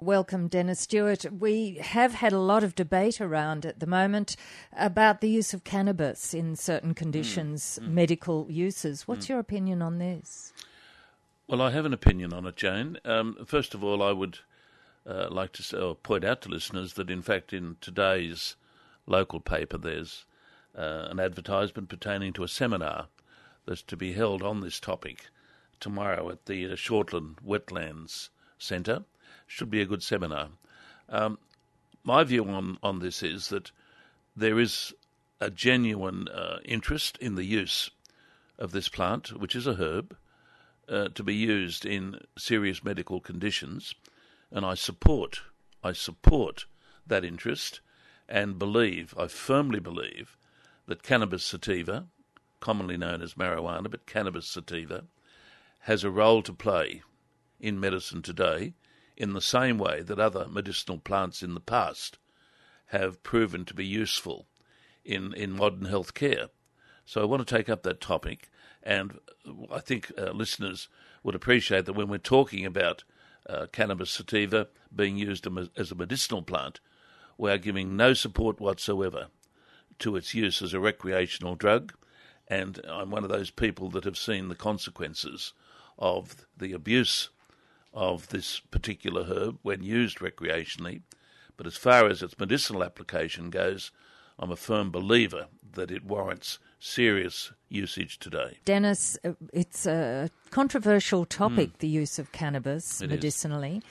Welcome, Dennis Stewart. We have had a lot of debate around at the moment about the use of cannabis in certain conditions, mm. medical uses. What's mm. your opinion on this? Well, I have an opinion on it, Jane. Um, first of all, I would uh, like to say, point out to listeners that, in fact, in today's local paper, there's uh, an advertisement pertaining to a seminar that's to be held on this topic tomorrow at the uh, Shortland Wetlands Centre should be a good seminar. Um, my view on, on this is that there is a genuine uh, interest in the use of this plant, which is a herb, uh, to be used in serious medical conditions, and I support I support that interest and believe I firmly believe that cannabis sativa, commonly known as marijuana, but cannabis sativa, has a role to play in medicine today in the same way that other medicinal plants in the past have proven to be useful in, in modern health care. So I want to take up that topic, and I think uh, listeners would appreciate that when we're talking about uh, cannabis sativa being used as a medicinal plant, we are giving no support whatsoever to its use as a recreational drug, and I'm one of those people that have seen the consequences of the abuse of this particular herb when used recreationally, but as far as its medicinal application goes, I'm a firm believer that it warrants serious usage today. Dennis, uh, it's a controversial topic, mm. the use of cannabis it medicinally. Is.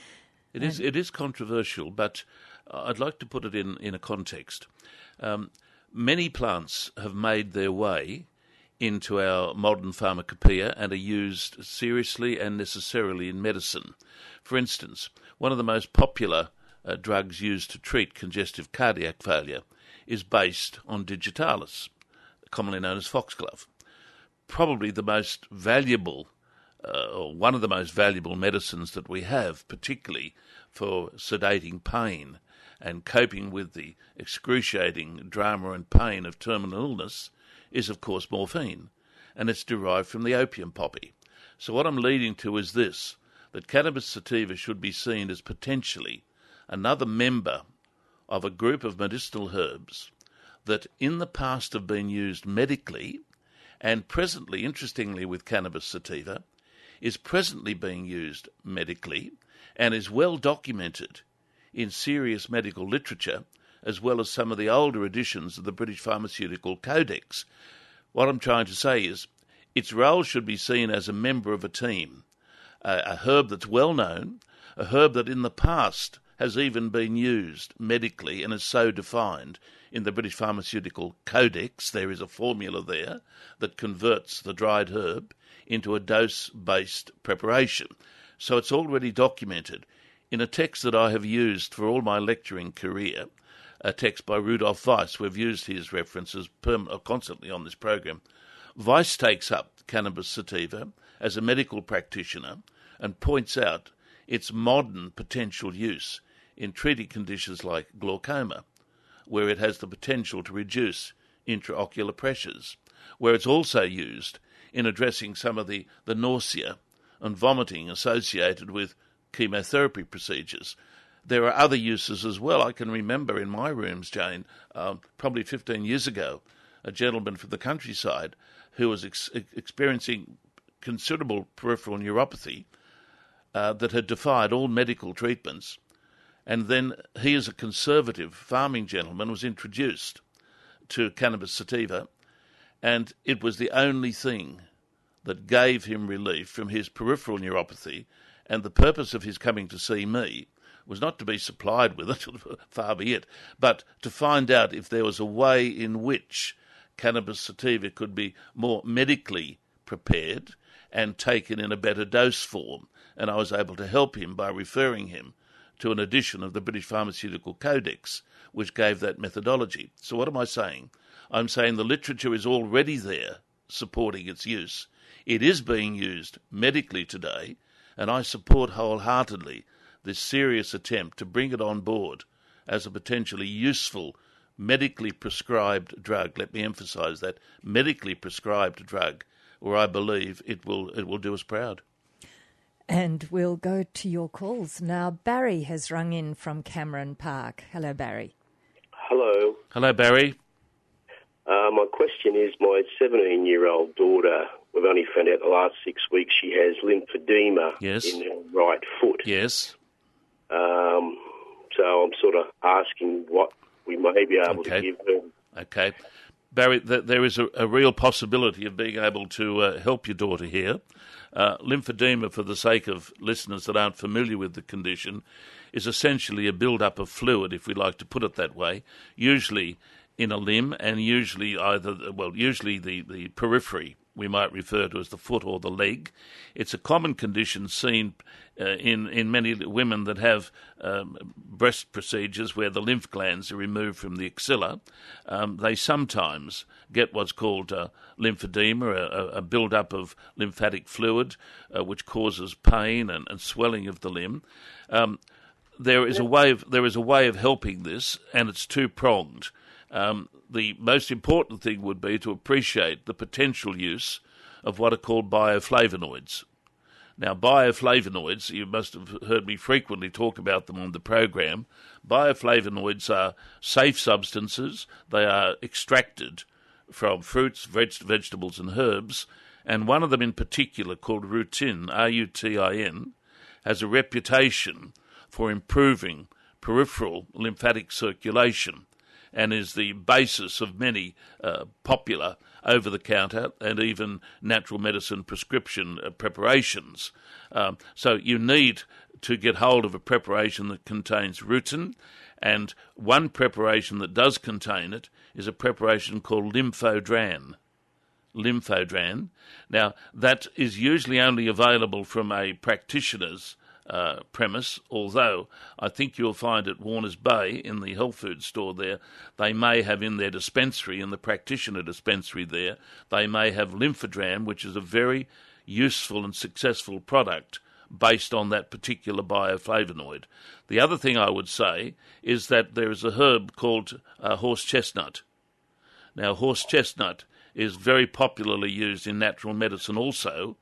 It is. It is controversial, but I'd like to put it in in a context. Um, many plants have made their way into our modern pharmacopoeia and are used seriously and necessarily in medicine. For instance, one of the most popular uh, drugs used to treat congestive cardiac failure is based on digitalis, commonly known as foxglove. Probably the most valuable, uh, or one of the most valuable medicines that we have, particularly for sedating pain and coping with the excruciating drama and pain of terminal illness, is, of course, morphine, and it's derived from the opium poppy. So, what I'm leading to is this that cannabis sativa should be seen as potentially another member of a group of medicinal herbs that in the past have been used medically and presently, interestingly, with cannabis sativa, is presently being used medically and is well documented in serious medical literature as well as some of the older editions of the British Pharmaceutical Codex. What I'm trying to say is its role should be seen as a member of a team, a, herb that's well known, a herb that in the past has even been used medically and is so defined in the British Pharmaceutical Codex. There is a formula there that converts the dried herb into a dose based preparation. So it's already documented. In a text that I have used for all my lecturing career, a text by Rudolf Weiss. We've used his references uh, constantly on this program. Weiss takes up cannabis sativa as a medical practitioner and points out its modern potential use in treating conditions like glaucoma, where it has the potential to reduce intraocular pressures, where it's also used in addressing some of the, the nausea and vomiting associated with chemotherapy procedures, there are other uses as well. I can remember in my rooms, Jane, um, probably 15 years ago, a gentleman from the countryside who was ex- experiencing considerable peripheral neuropathy uh, that had defied all medical treatments. And then he, as a conservative farming gentleman, was introduced to cannabis sativa, and it was the only thing that gave him relief from his peripheral neuropathy. And the purpose of his coming to see me was not to be supplied with it, far be it, but to find out if there was a way in which cannabis sativa could be more medically prepared and taken in a better dose form. And I was able to help him by referring him to an edition of the British Pharmaceutical Codex, which gave that methodology. So, what am I saying? I'm saying the literature is already there supporting its use. It is being used medically today, and I support wholeheartedly this serious attempt to bring it on board as a potentially useful medically prescribed drug. Let me emphasize that medically prescribed drug, where I believe it will it will do us proud. And we'll go to your calls. Now, Barry has rung in from Cameron Park. Hello, Barry. Hello. Hello, Barry. Uh, my question is my 17 year old daughter, we've only found out the last six weeks she has lymphedema Yes. in her right foot. Yes. Um, so I'm sort of asking what we may be able Okay. to give them. Okay. Barry, th- there is a, a real possibility of being able to uh, help your daughter here. Uh, lymphedema, for the sake of listeners that aren't familiar with the condition, is essentially a build-up of fluid, if we like to put it that way, usually in a limb and usually either, well, usually the, the periphery, we might refer to as the foot or the leg. It's a common condition seen uh, in, in many women that have um, breast procedures where the lymph glands are removed from the axilla. Um, they sometimes get what's called uh, lymphedema, a, a build-up of lymphatic fluid, uh, which causes pain and, and swelling of the limb. Um, there is a way of there is a way of helping this, and it's two pronged. Um, the most important thing would be to appreciate the potential use of what are called bioflavonoids. Now, bioflavonoids, you must have heard me frequently talk about them on the program. Bioflavonoids are safe substances. They are extracted from fruits, veg- vegetables, and herbs. And one of them in particular, called rutin, R U T I N, has a reputation for improving peripheral lymphatic circulation and is the basis of many uh, popular over the counter and even natural medicine prescription uh, preparations. Um, so you need to get hold of a preparation that contains rutin, and one preparation that does contain it is a preparation called lymphodran lymphodran. Now, that is usually only available from a practitioner's uh, premise, although I think you'll find at Warners Bay in the health food store there, they may have in their dispensary, in the practitioner dispensary there, they may have lymphodran, which is a very useful and successful product based on that particular bioflavonoid. The other thing I would say is that there is a herb called uh, horse chestnut. Now, horse chestnut is very popularly used in natural medicine also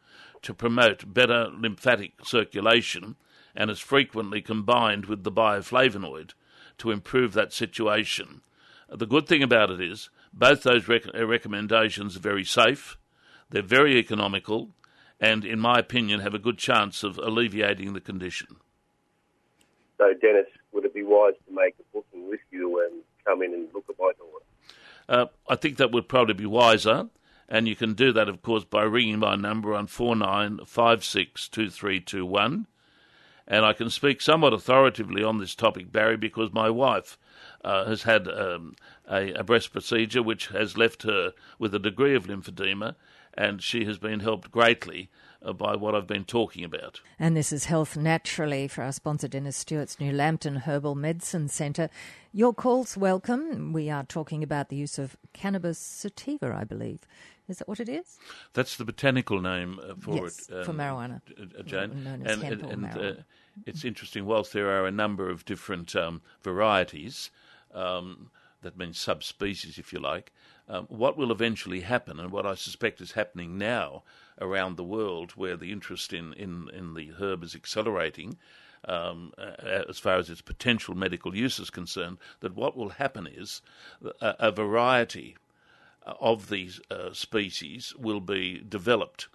to promote better lymphatic circulation and is frequently combined with the bioflavonoid to improve that situation. The good thing about it is both those rec- uh, recommendations are very safe, they're very economical, and in my opinion have a good chance of alleviating the condition. So, Dennis, would it be wise to make a booking with you and come in and look at my daughter? Uh, I think that would probably be wiser, and you can do that, of course, by ringing my number on 49562321. And I can speak somewhat authoritatively on this topic, Barry, because my wife uh, has had um, a, a breast procedure which has left her with a degree of lymphedema, and she has been helped greatly uh, by what I've been talking about. And this is Health Naturally for our sponsor, Dennis Stewart's New Lambton Herbal Medicine Centre. Your calls welcome. We are talking about the use of cannabis sativa, I believe. Is that what it is? That's the botanical name uh, for Yes, it, for marijuana. uh, Jane. Known as and hemp or and, uh, marijuana. it's interesting. Whilst there are a number of different um, varieties, um, that means subspecies, if you like. Um, what will eventually happen, and what I suspect is happening now around the world, where the interest in, in, in the herb is accelerating, um, uh, as far as its potential medical use is concerned, that what will happen is a, a variety of these uh, species will be developed,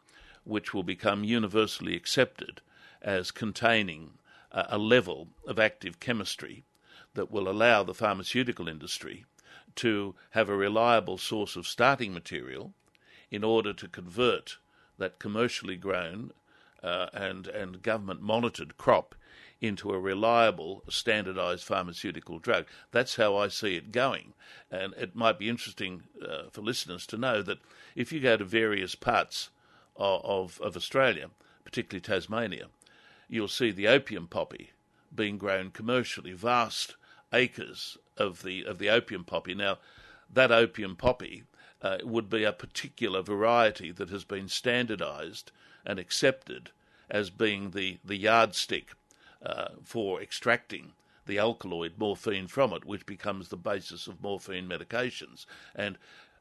which will become universally accepted as containing a, a level of active chemistry that will allow the pharmaceutical industry to have a reliable source of starting material in order to convert that commercially grown uh, and and government monitored crop into a reliable, standardized pharmaceutical drug. That's how I see it going. And it might be interesting uh, for listeners to know that if you go to various parts of, of, of Australia, particularly Tasmania, you'll see the opium poppy being grown commercially, vast acres of the of the opium poppy. Now, that opium poppy uh, would be a particular variety that has been standardized and accepted as being the, the yardstick uh, for extracting the alkaloid morphine from it, which becomes the basis of morphine medications. And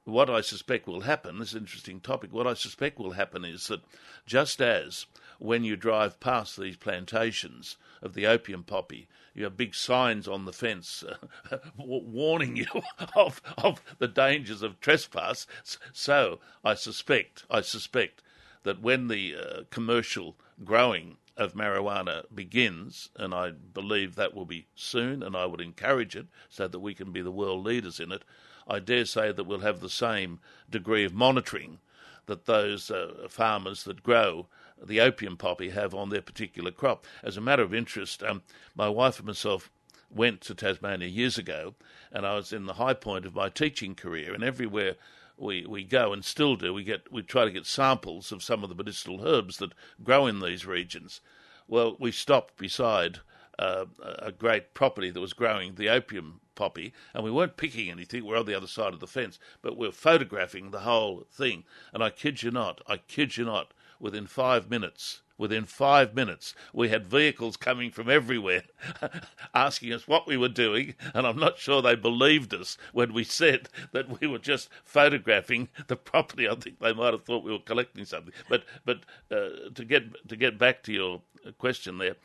what I suspect will happen, this interesting topic, what I suspect will happen is that just as when you drive past these plantations of the opium poppy, you have big signs on the fence uh, warning you of, of the dangers of trespass. So I suspect, I suspect that when the uh, commercial growing of marijuana begins, and I believe that will be soon, and I would encourage it so that we can be the world leaders in it. I dare say that we'll have the same degree of monitoring that those uh, farmers that grow the opium poppy have on their particular crop. As a matter of interest, um, my wife and myself went to Tasmania years ago, and I was in the high point of my teaching career, and everywhere we, we go and still do, we get we try to get samples of some of the medicinal herbs that grow in these regions. Well, we stopped beside uh, a great property that was growing the opium poppy, and we weren't picking anything. We're on the other side of the fence, but we're photographing the whole thing. And I kid you not, I kid you not, within five minutes, within five minutes, we had vehicles coming from everywhere asking us what we were doing, and I'm not sure they believed us when we said that we were just photographing the property. I think they might have thought we were collecting something. But but uh, to get to get back to your question there,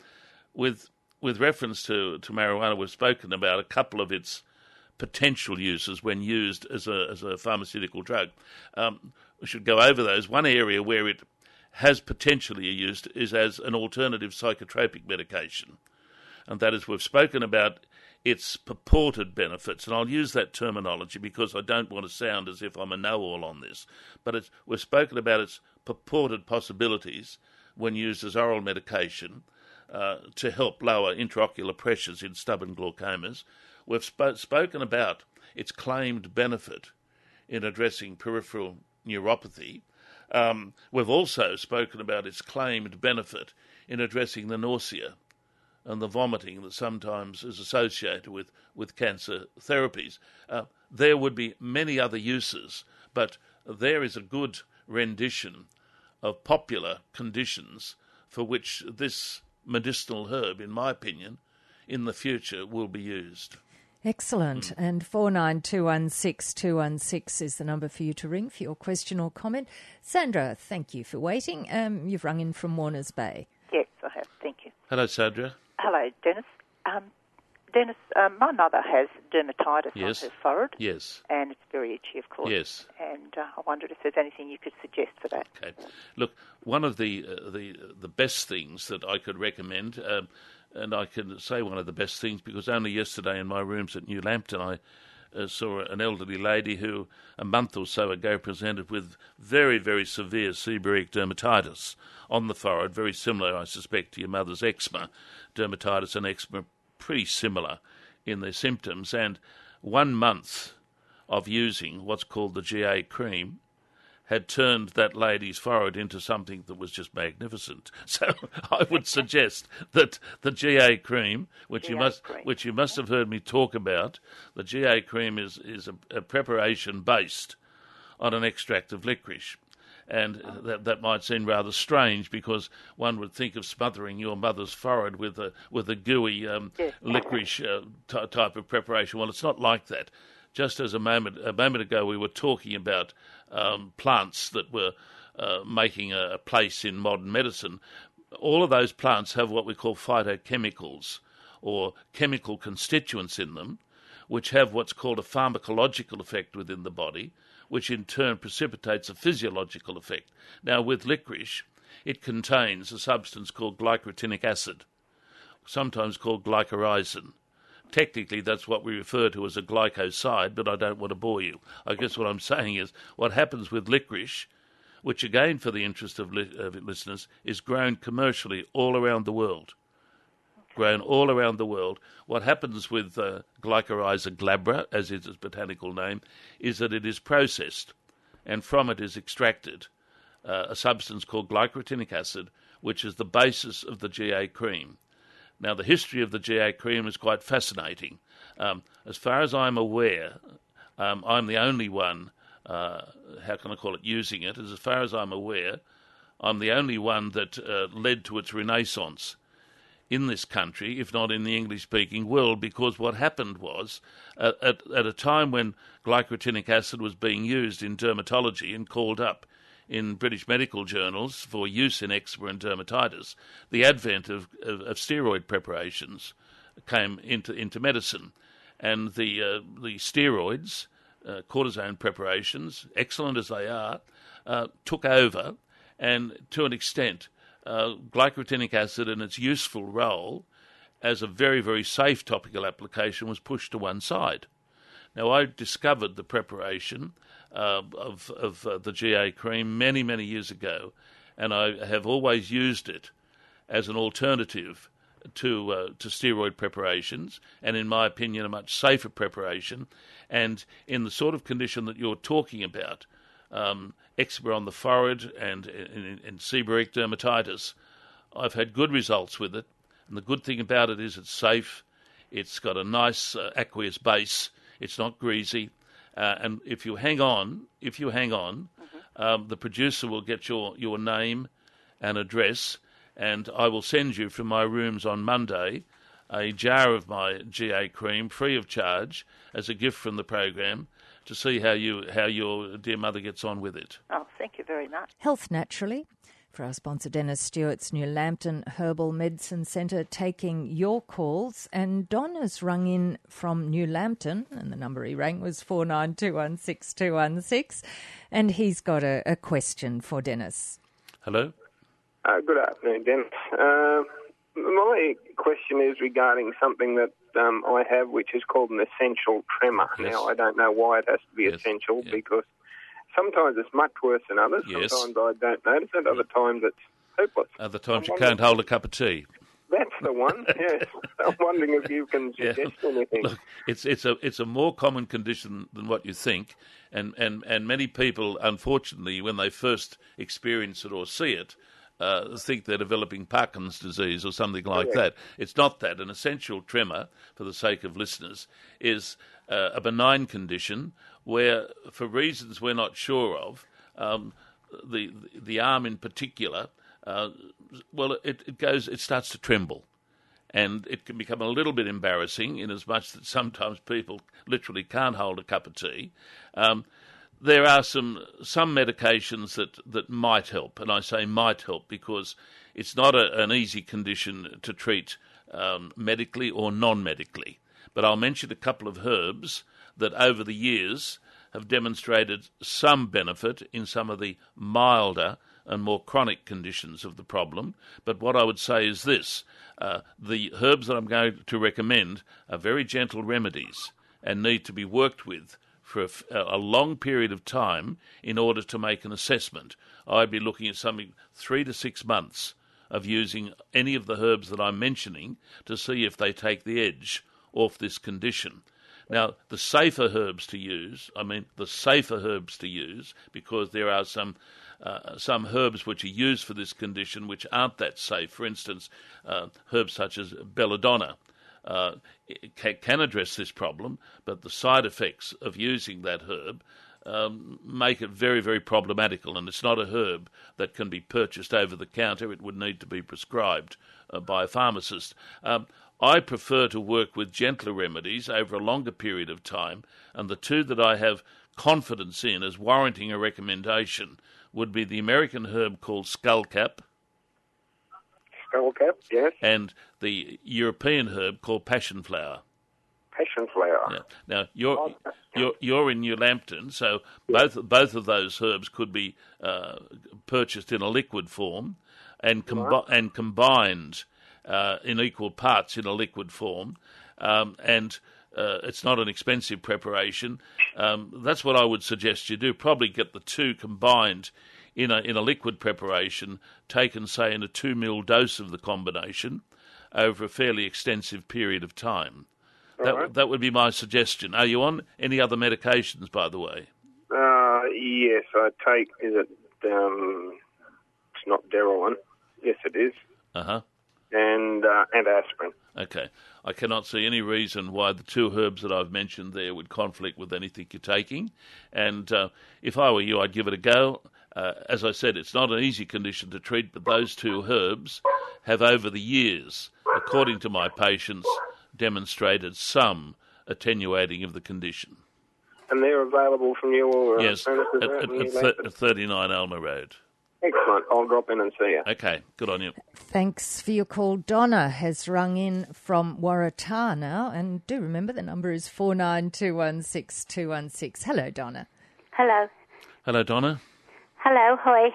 with with reference to, to marijuana, we've spoken about a couple of its potential uses when used as a, as a pharmaceutical drug. Um, we should go over those. One area where it has potentially used is as an alternative psychotropic medication. And that is, we've spoken about its purported benefits, and I'll use that terminology because I don't want to sound as if I'm a know all on this, but we've spoken about its purported possibilities when used as oral medication uh, to help lower intraocular pressures in stubborn glaucomas. We've sp- spoken about its claimed benefit in addressing peripheral neuropathy. Um, we've also spoken about its claimed benefit in addressing the nausea and the vomiting that sometimes is associated with, with cancer therapies. Uh, there would be many other uses, but there is a good rendition of popular conditions for which this medicinal herb, in my opinion, in the future will be used. Excellent. Mm. And 49216216 is the number for you to ring for your question or comment. Sandra, thank you for waiting. Um, you've rung in from Warners Bay. Yes, I have. Thank you. Hello, Sandra. Hello, Dennis. Um, Dennis, um, my mother has dermatitis yes. on her forehead. Yes. And it's very itchy, of course. Yes. And uh, I wondered if there's anything you could suggest for that. Okay. Look, one of the uh, the the best things that I could recommend, um, and I can say one of the best things because only yesterday in my rooms at New Lambton I. Uh, saw an elderly lady who, a month or so ago, presented with very, very severe seborrheic dermatitis on the forehead, very similar, I suspect, to your mother's eczema. Dermatitis and eczema pretty similar in their symptoms. And one month of using what's called the GA cream had turned that lady's forehead into something that was just magnificent. So I would suggest that the GA cream, which GA you must cream. which you must have heard me talk about, the GA cream is is a, a preparation based on an extract of licorice and that that might seem rather strange because one would think of smothering your mother's forehead with a with a gooey um, licorice uh, t- type of preparation. Well, it's not like that. Just as a moment a moment ago we were talking about um, plants that were uh, making a, place in modern medicine. All of those plants have what we call phytochemicals or chemical constituents in them, which have what's called a pharmacological effect within the body which in turn precipitates a physiological effect. Now, with licorice, it contains a substance called glycyrrhetinic acid, sometimes called glycyrrhizin. Technically, that's what we refer to as a glycoside, but I don't want to bore you. I guess what I'm saying is what happens with licorice, which again, for the interest of, li- of listeners, is grown commercially all around the world grown all around the world. What happens with uh, Glycyrrhiza glabra, as is its botanical name, is that it is processed, and from it is extracted uh, a substance called glycyrrhetinic acid, which is the basis of the GA cream. Now, the history of the GA cream is quite fascinating. Um, as far as I'm aware, um, I'm the only one, uh, how can I call it, using it. As far as I'm aware, I'm the only one that uh, led to its renaissance in this country, if not in the English speaking world, because what happened was uh, at, at a time when glycyrrhetinic acid was being used in dermatology and called up in British medical journals for use in eczema and dermatitis, the advent of, of, of steroid preparations came into, into medicine. And the, uh, the steroids, uh, cortisone preparations, excellent as they are, uh, took over and to an extent uh, glycyrrhetinic acid and its useful role as a very, very safe topical application was pushed to one side. Now, I discovered the preparation uh, of, of uh, the GA cream many, many years ago, and I have always used it as an alternative to uh, to steroid preparations, and in my opinion, a much safer preparation. And in the sort of condition that you're talking about, um, eczema on the forehead and in, seborrheic dermatitis. I've had good results with it, and the good thing about it is it's safe. It's got a nice uh, aqueous base. It's not greasy, uh, and if you hang on, if you hang on, mm-hmm. um, the producer will get your your name and address, and I will send you from my rooms on Monday a jar of my GA cream free of charge as a gift from the program to see how you how your dear mother gets on with it. Oh, thank you very much. Health naturally. For our sponsor, Dennis Stewart's New Lambton Herbal Medicine Centre, taking your calls. And Don has rung in from New Lambton, and the number he rang was 49216216. And he's got a, a question for Dennis. Hello? Uh, good afternoon, Dennis. Uh, my question is regarding something that um, I have, which is called an essential tremor. Yes. Now, I don't know why it has to be yes. essential yeah. because sometimes it's much worse than others. Yes. Sometimes I don't notice it. Other times it's hopeless. Other times I'm you can't hold a cup of tea. That's the one. Yes, I'm wondering if you can suggest yeah. anything. Look, it's it's a it's a more common condition than what you think, and and and many people, unfortunately, when they first experience it or see it, uh, think they're developing Parkinson's disease or something like yeah. that. It's not that. An essential tremor, for the sake of listeners, is uh, a benign condition where, for reasons we're not sure of, um, the the arm in particular, uh, well, it, it goes, it starts to tremble and it can become a little bit embarrassing in as much that sometimes people literally can't hold a cup of tea. Um, there are some some medications that, that might help, and I say might help because it's not a, an easy condition to treat um, medically or non-medically. But I'll mention a couple of herbs that over the years have demonstrated some benefit in some of the milder and more chronic conditions of the problem. But what I would say is this uh, the herbs that I'm going to recommend are very gentle remedies and need to be worked with for a, a, long period of time in order to make an assessment. I'd be looking at something three to six months of using any of the herbs that I'm mentioning to see if they take the edge off this condition. Now, the safer herbs to use, I mean, the safer herbs to use, because there are some uh, some herbs which are used for this condition which aren't that safe. For instance, uh, herbs such as belladonna, uh, can address this problem, but the side effects of using that herb um, make it very, very problematical. And it's not a herb that can be purchased over the counter, it would need to be prescribed uh, by a pharmacist. Um, I prefer to work with gentler remedies over a longer period of time, and the two that I have confidence in as warranting a recommendation would be the American herb called skullcap skullcap, yes. And the European herb called passion flower. Passion flower. Yeah. Now you're oh, you're you're in New Lambton, so yes. both both of those herbs could be uh, purchased in a liquid form and combi- right. and combined uh, in equal parts in a liquid form, um, and. Uh, it's not an expensive preparation. Um, that's what I would suggest you do. Probably get the two combined in a, in a liquid preparation, taken, say, in a 2 ml dose of the combination over a fairly extensive period of time. that, right. that would be my suggestion. Are you on any other medications, by the way? Uh, yes, I take, is it, um, it's not Darolin. Yes, it is. Uh-huh. And, uh, and aspirin. Okay. I cannot see any reason why the two herbs that I've mentioned there would conflict with anything you're taking. And uh, if I were you, I'd give it a go. Uh, as I said, it's not an easy condition to treat, but those two herbs have over the years according to my patients, demonstrated some attenuating of the condition. And they're available from your uh, yes, at, at, at, at 39 Alma Road. Excellent. I'll drop in and see you. Okay, good on you. Thanks for your call. Donna has rung in from Waratah now, and do remember the number is four nine two one six two one six. Hello, Donna. Hello. Hello, Donna. Hello, hi.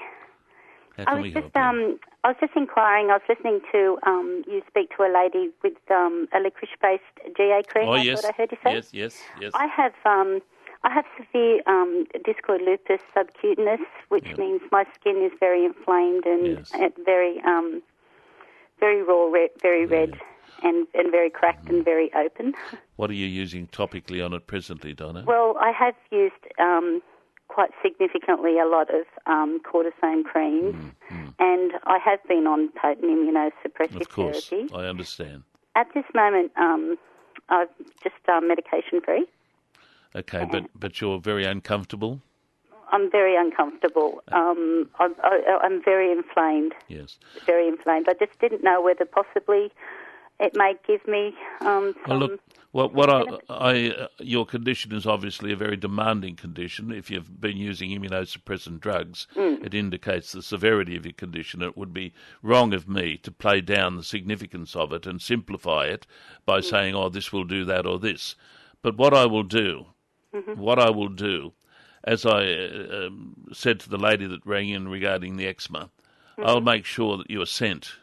I was just um, I was just inquiring. I was listening to um, you speak to a lady with um, a licorice-based GA cream. Oh yes, I heard you say. Yes, yes, yes. I have um, I have severe um, discoid lupus subcutaneous, which yep. means my skin is very inflamed and, yes. and very um, very raw, red, very yeah. red, and, and very cracked mm. and very open. What are you using topically on it presently, Donna? Well, I have used um, quite significantly a lot of um, cortisone creams, mm, mm. and I have been on potent immunosuppressive of course, therapy. I understand. At this moment, um, I'm just uh, medication free. Okay, but but you're very uncomfortable. I'm very uncomfortable. Um, I'm, I, am very inflamed. Yes. Very inflamed. I just didn't know whether possibly it may give me um, well, look, what, what I, I uh, your condition is obviously a very demanding condition. If you've been using immunosuppressant drugs, mm. it indicates the severity of your condition. It would be wrong of me to play down the significance of it and simplify it by mm. saying, "Oh, this will do that or this." But what I will do Mm-hmm. What I will do, as I uh, um, said to the lady that rang in regarding the eczema, mm-hmm. I'll make sure that you are sent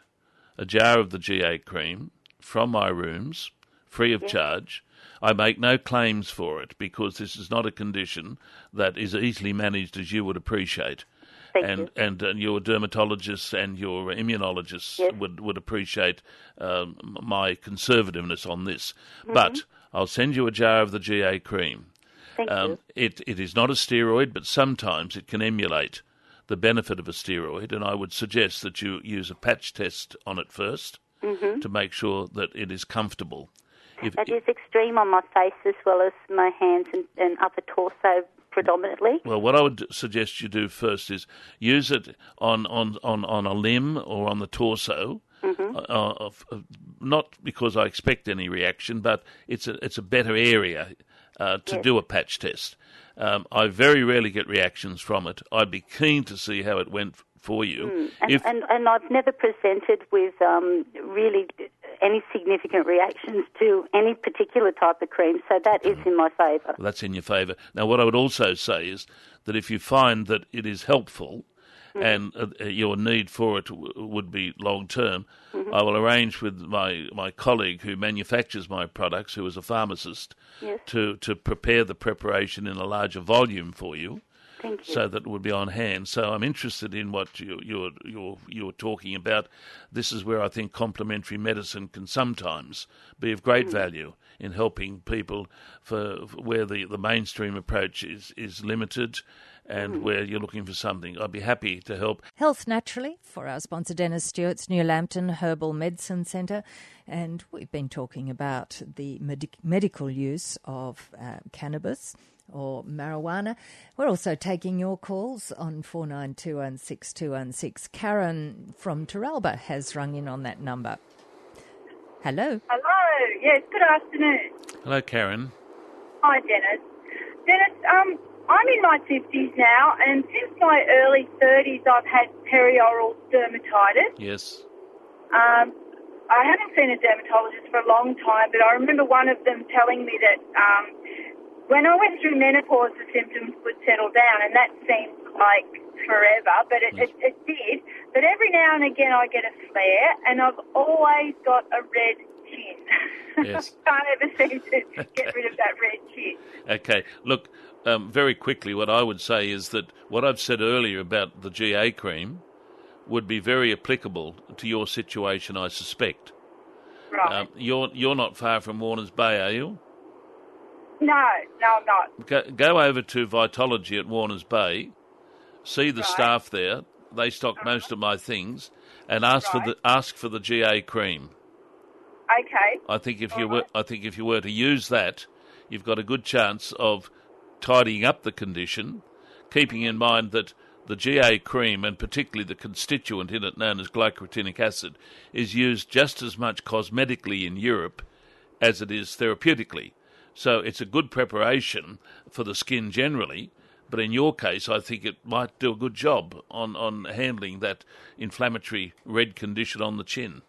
a jar of the GA cream from my rooms, free of charge. I make no claims for it because this is not a condition that is easily managed as you would appreciate. And, and and your dermatologists and your immunologists yes. would would appreciate um, my conservativeness on this. Mm-hmm. But I'll send you a jar of the GA cream. Thank um, you. It, it is not a steroid, but sometimes it can emulate the benefit of a steroid, and I would suggest that you use a patch test on it 1st mm-hmm. to make sure that it is comfortable. If, it is extreme on my face as well as my hands and, and upper torso predominantly. Well, what I would suggest you do first is use it on, on, on, on a limb or on the torso. Mm-hmm. Uh, uh, uh, not because I expect any reaction, but it's a it's a better area uh, to yes. do a patch test. Um, I very rarely get reactions from it. I'd be keen to see how it went for you. Mm. And, if, and, and, I've never presented with um, really any significant reactions to any particular type of cream, so that is in my favour. Well, that's in your favour. Now, what I would also say is that if you find that it is helpful, and uh, your need for it w- would be long term, mm-hmm. I will arrange with my, my colleague who manufactures my products, who is a pharmacist, yes. to, to prepare the preparation in a larger volume for you. So that it would be on hand. So I'm interested in what you, you're you're you're talking about. This is where I think complementary medicine can sometimes be of great mm. value in helping people for, for where the, the mainstream approach is is limited and mm. where you're looking for something. I'd be happy to help. Health Naturally for our sponsor Dennis Stewart's New Lambton Herbal Medicine Centre. And we've been talking about the med- medical use of uh, cannabis or marijuana. We're also taking your calls on 49216216. Karen from Teralba has rung in on that number. Hello. Hello. Yes, good afternoon. Hello, Karen. Hi, Dennis. Dennis, um, I'm in my 50s now, and since my early 30s, I've had perioral dermatitis. Yes. Um, I haven't seen a dermatologist for a long time, but I remember one of them telling me that um, when I went through menopause, the symptoms would settle down, and that seemed like forever, but it, it, it did. But every now and again, I get a flare, and I've always got a red chin. Yes. Can't ever seem to get rid of that red chin. Okay. Look, um, very quickly, what I would say is that what I've said earlier about the GA cream would be very applicable to your situation, I suspect. Right. Um, you're you're not far from Warners Bay, are you? No, no, I'm not. Go, go over to Vitology at Warners Bay, see the Right. staff there. They stock uh-huh. most of my things, and ask for the ask for the GA cream. Okay. I think if you All were right. I think if you were to use that, you've got a good chance of tidying up the condition, keeping in mind that the GA cream, and particularly the constituent in it known as glycyrrhetinic acid, is used just as much cosmetically in Europe as it is therapeutically. So it's a good preparation for the skin generally, but in your case, I think it might do a good job on, on handling that inflammatory red condition on the chin.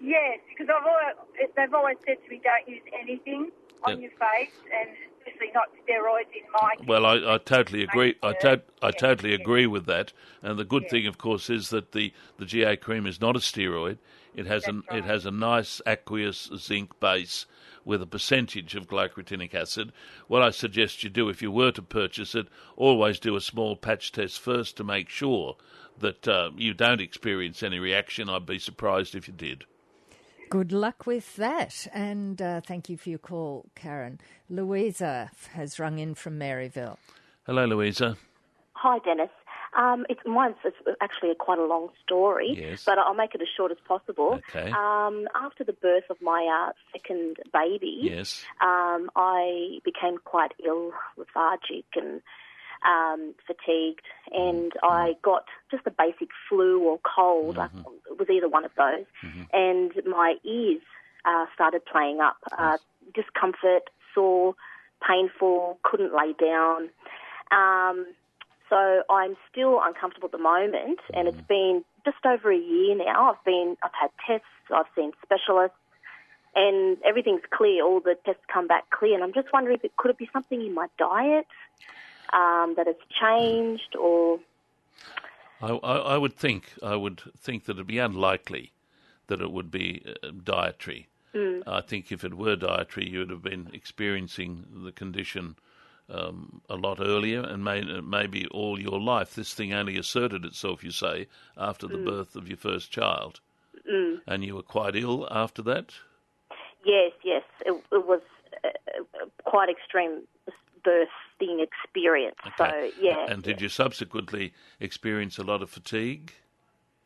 Yes, because I've always, they've always said to me, don't use anything on your face, and especially not steroids in my case. Well, I, I totally agree. I, to, I totally agree with that. And the good thing, of course, is that the, the GA cream is not a steroid. It has That's a right. it has a nice aqueous zinc base with a percentage of glycyrrhetinic acid. What I suggest you do, if you were to purchase it, always do a small patch test first to make sure that uh, you don't experience any reaction. I'd be surprised if you did. Good luck with that. And uh, thank you for your call, Karen. Louisa has rung in from Maryville. Hello, Louisa. Hi, Dennis. Um, it's mine's it's actually a, quite a long story, Yes. but I'll make it as short as possible. Okay. Um, after the birth of my uh, second baby, Yes. um, I became quite ill, lethargic, and um, fatigued, and I got just a basic flu or cold. I, it was either one of those, and my ears uh, started playing up. Uh, discomfort, sore, painful, couldn't lay down. Um, so I'm still uncomfortable at the moment, and it's been just over a year now. I've been, I've had tests, I've seen specialists, and everything's clear. All the tests come back clear, and I'm just wondering if it could it be something in my diet um, that has changed, or I, I, I would think I would think that it'd be unlikely that it would be uh, dietary. I think if it were dietary, you would have been experiencing the condition um, a lot earlier and may, maybe all your life. This thing only asserted itself, you say, after the birth of your first child, and you were quite ill after that. yes, yes, it, it was uh, uh, quite extreme birthing experience. Okay. So yeah, And did you subsequently experience a lot of fatigue?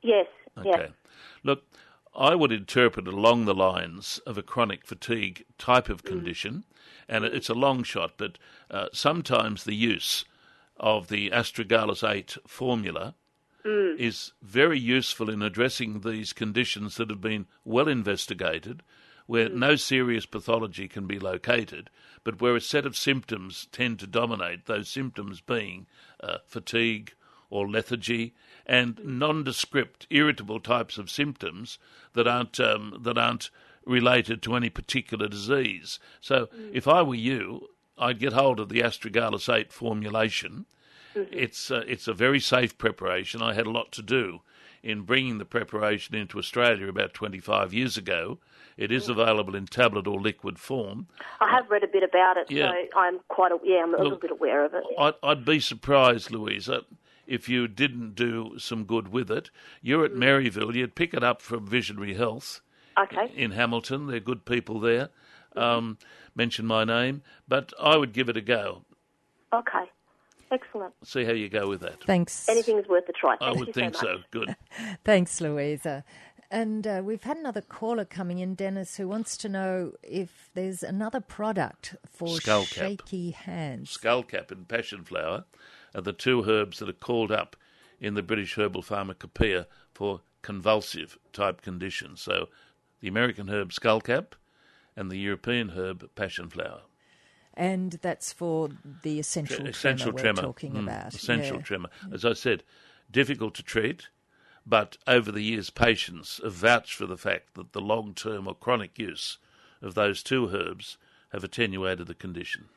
yes, Okay. yes. Look, I would interpret along the lines of a chronic fatigue type of condition, and it's a long shot, but uh, sometimes the use of the astragalus 8 formula is very useful in addressing these conditions that have been well investigated, where no serious pathology can be located, but where a set of symptoms tend to dominate, those symptoms being uh, fatigue or lethargy and nondescript, irritable types of symptoms that aren't um, that aren't related to any particular disease. So, if I were you, I'd get hold of the astragalus 8 formulation. It's uh, it's a very safe preparation. I had a lot to do in bringing the preparation into Australia about 25 years ago. It is available in tablet or liquid form. I have read a bit about it, Yeah. so I'm quite a, yeah, I'm a little bit aware of it. I'd, I'd be surprised, Louisa, if you didn't do some good with it. You're at Maryville. You'd pick it up from Visionary Health Okay, in Hamilton. They're good people there. Um, mention my name, but I would give it a go. okay, excellent. See how you go with that. Thanks. Anything's worth a try. I would you think so. so. Good. Thanks, Louisa. And uh, we've had another caller coming in, Dennis, who wants to know if there's another product for Skullcap. shaky hands. Skullcap and passion flower are the two herbs that are called up in the British Herbal Pharmacopoeia for convulsive type conditions. So the American herb skullcap and the European herb passionflower. And that's for the essential, essential tremor, tremor. we're talking Mm, about. Essential Yeah. tremor. As I said, difficult to treat, but over the years, patients have vouched for the fact that the long term or chronic use of those two herbs have attenuated the condition.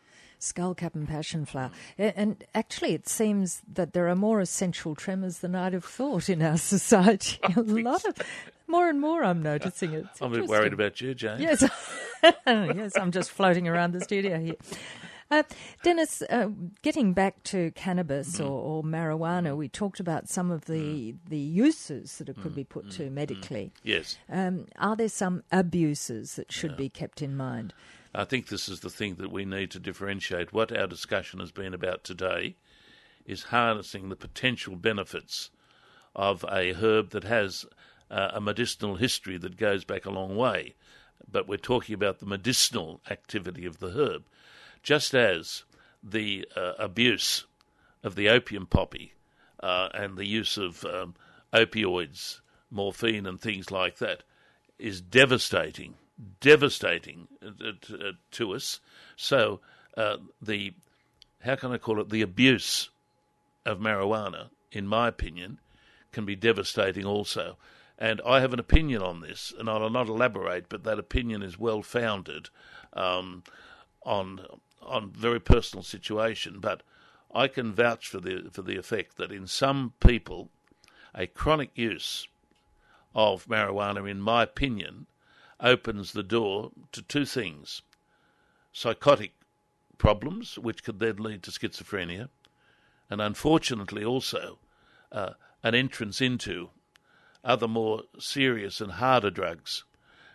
Skullcap and passion flower. And actually, it seems that there are more essential tremors than I'd have thought in our society. A lot of, more and more I'm noticing it. I'm a bit worried about you, Jane. Yes, yes, I'm just floating around the studio here. Uh, Dennis, uh, getting back to cannabis Mm-hmm. or, or marijuana, we talked about some of the, the uses that it could be put to medically. Yes. Um, are there some abuses that should be kept in mind? I think this is the thing that we need to differentiate. What our discussion has been about today is harnessing the potential benefits of a herb that has uh, a medicinal history that goes back a long way. But we're talking about the medicinal activity of the herb. Just as the uh, abuse of the opium poppy uh, and the use of um, opioids, morphine, and things like that is devastating, devastating uh, to us. So uh, the how can I call it the abuse of marijuana, in my opinion, can be devastating also. And I have an opinion on this, and I'll not elaborate, but that opinion is well founded um, on on very personal situation. But I can vouch for the for the effect that in some people, a chronic use of marijuana, in my opinion, opens the door to two things: psychotic problems, which could then lead to schizophrenia, and unfortunately also uh, an entrance into other more serious and harder drugs.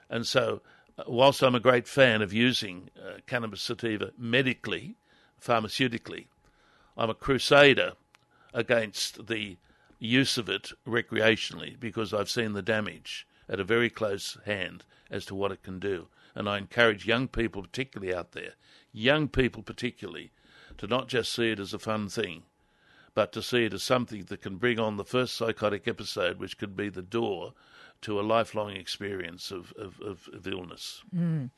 And so, uh, whilst I'm a great fan of using uh, cannabis sativa medically, pharmaceutically, I'm a crusader against the use of it recreationally because I've seen the damage at a very close hand as to what it can do. And I encourage young people, particularly out there, young people particularly, to not just see it as a fun thing, but to see it as something that can bring on the first psychotic episode, which could be the door to a lifelong experience of, of, of, of illness. Mm.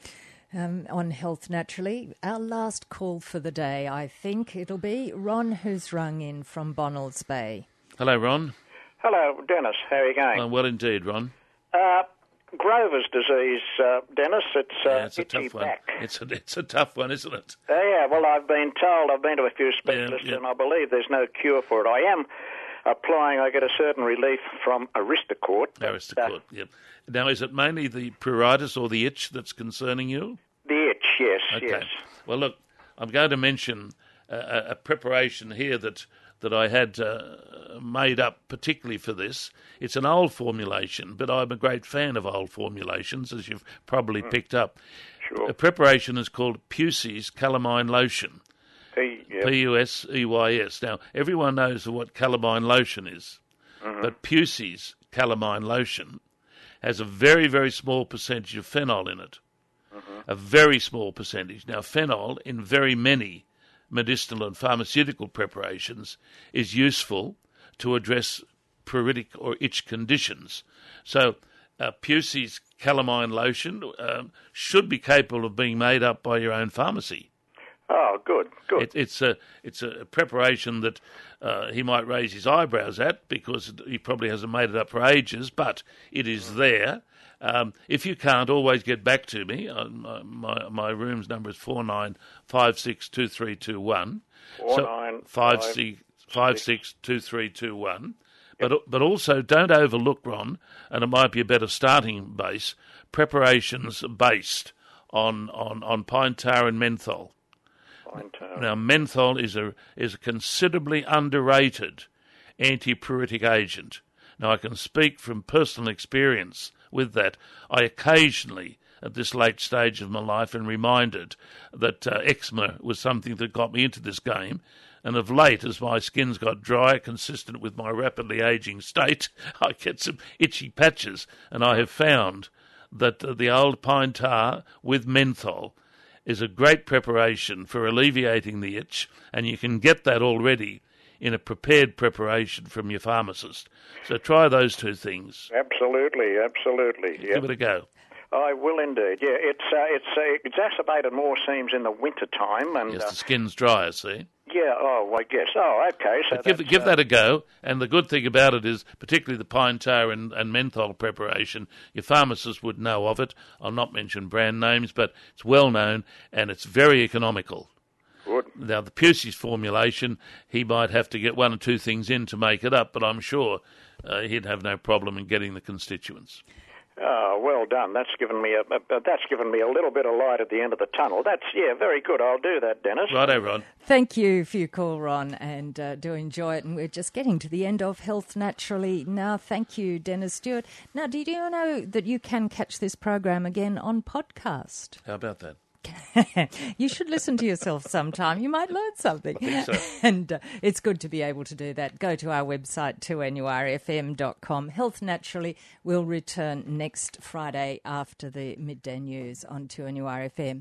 Um, on Health Naturally, our last call for the day, I think it'll be Ron, who's rung in from Bonnells Bay. Hello, Ron. Hello, Dennis. How are you going? Uh, well, indeed, Ron. Uh, Grover's disease, uh, Dennis. It's, uh, yeah, it's a tough one. Back. It's a it's a tough one, isn't it? Uh, yeah. Well, I've been told. I've been to a few specialists, yeah, yeah. and I believe there's no cure for it. I am applying. I get a certain relief from Aristocort. Aristocort. yep. Now, is it mainly the pruritus or the itch that's concerning you? The itch. Yes. Okay. Yes. Well, look, I'm going to mention a, a preparation here that that I had uh, made up particularly for this. It's an old formulation, but I'm a great fan of old formulations, as you've probably mm. picked up. Sure. The preparation is called Pusey's Calamine Lotion. P U S E Y S. Now, everyone knows what calamine lotion is, mm-hmm. but Pusey's Calamine Lotion has a very, very small percentage of phenol in it. Mm-hmm. A very small percentage. Now, phenol in very many medicinal and pharmaceutical preparations is useful to address pruritic or itch conditions. So, uh, Pusey's calamine lotion um, should be capable of being made up by your own pharmacy. Oh, good, good. It, it's a it's a preparation that uh, he might raise his eyebrows at because he probably hasn't made it up for ages, but it is there. Um, if you can't, always get back to me. Uh, my, my, my room's number is four nine five six two three two one. Four nine five six five six two three two one. But but also don't overlook Ron, and it might be a better starting base. Preparations based on on on pine tar and menthol. Pine tar. Now menthol is a is a considerably underrated antipruritic agent. Now I can speak from personal experience with that. I occasionally, at this late stage of my life, am reminded that uh, eczema was something that got me into this game. And of late, as my skin's got dry, consistent with my rapidly aging state, I get some itchy patches. And I have found that uh, the old pine tar with menthol is a great preparation for alleviating the itch, and you can get that already in a prepared preparation from your pharmacist. So try those two things. Absolutely, absolutely. Give it a go. I will indeed. Yeah, it's uh, it's uh, exacerbated more seems in the winter time, and yes, uh, the skin's drier. See. Yeah. Oh, I guess. Oh, okay. So give give that a go. And the good thing about it is, particularly the pine tar and, and menthol preparation, your pharmacist would know of it. I'll not mention brand names, but it's well known and it's very economical. Good. Now, the Pusey's formulation, he might have to get one or two things in to make it up, but I'm sure uh, he'd have no problem in getting the constituents. Oh, well done. That's given me a, a, that's given me a little bit of light at the end of the tunnel. That's yeah, very good. I'll do that, Dennis. Righto, Ron. Thank you for your call, Ron, and uh, do enjoy it. And we're just getting to the end of Health Naturally now. Thank you, Dennis Stewart. Now, did you know that you can catch this program again on podcast? How about that? you should listen to yourself sometime. You might learn something. So. And uh, it's good to be able to do that. Go to our website, 2NURFM.com. Health Naturally will return next Friday after the midday news on 2NURFM.